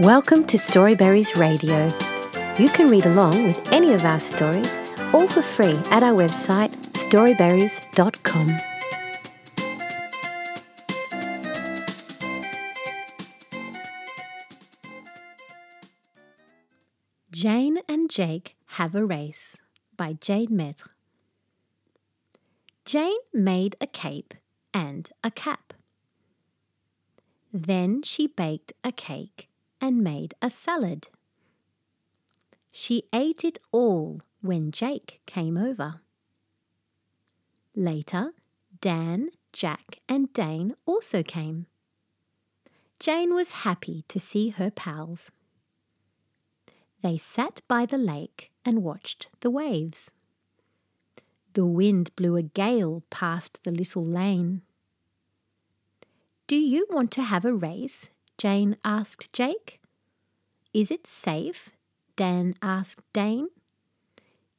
Welcome to Storyberries Radio. You can read along with any of our stories, all for free at our website storyberries.com. Jane and Jake Have a Race by Jade Maître. Jane made a cape and a cap. Then she baked a cake and made a salad. She ate it all when Jake came over. Later, Dan, Jack, and Dane also came. Jane was happy to see her pals. They sat by the lake and watched the waves. The wind blew a gale past the little lane. Do you want to have a race? Jane asked Jake. Is it safe? Dan asked Dane.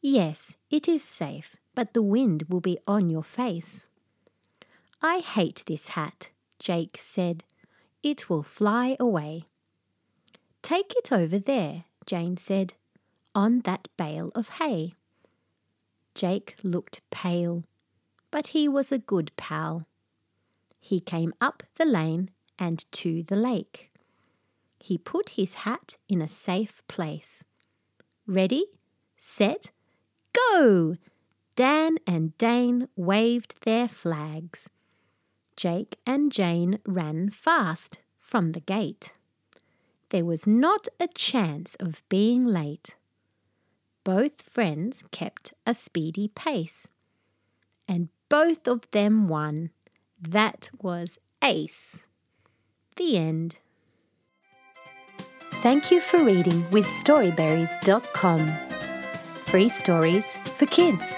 Yes, it is safe, but the wind will be on your face. I hate this hat, Jake said. It will fly away. Take it over there, Jane said, on that bale of hay. Jake looked pale, but he was a good pal. He came up the lane and to the lake. He put his hat in a safe place. Ready, set, go! Dan and Dane waved their flags. Jake and Jane ran fast from the gate. There was not a chance of being late. Both friends kept a speedy pace, and both of them won. That was ace. The end. Thank you for reading with Storyberries.com. Free stories for kids.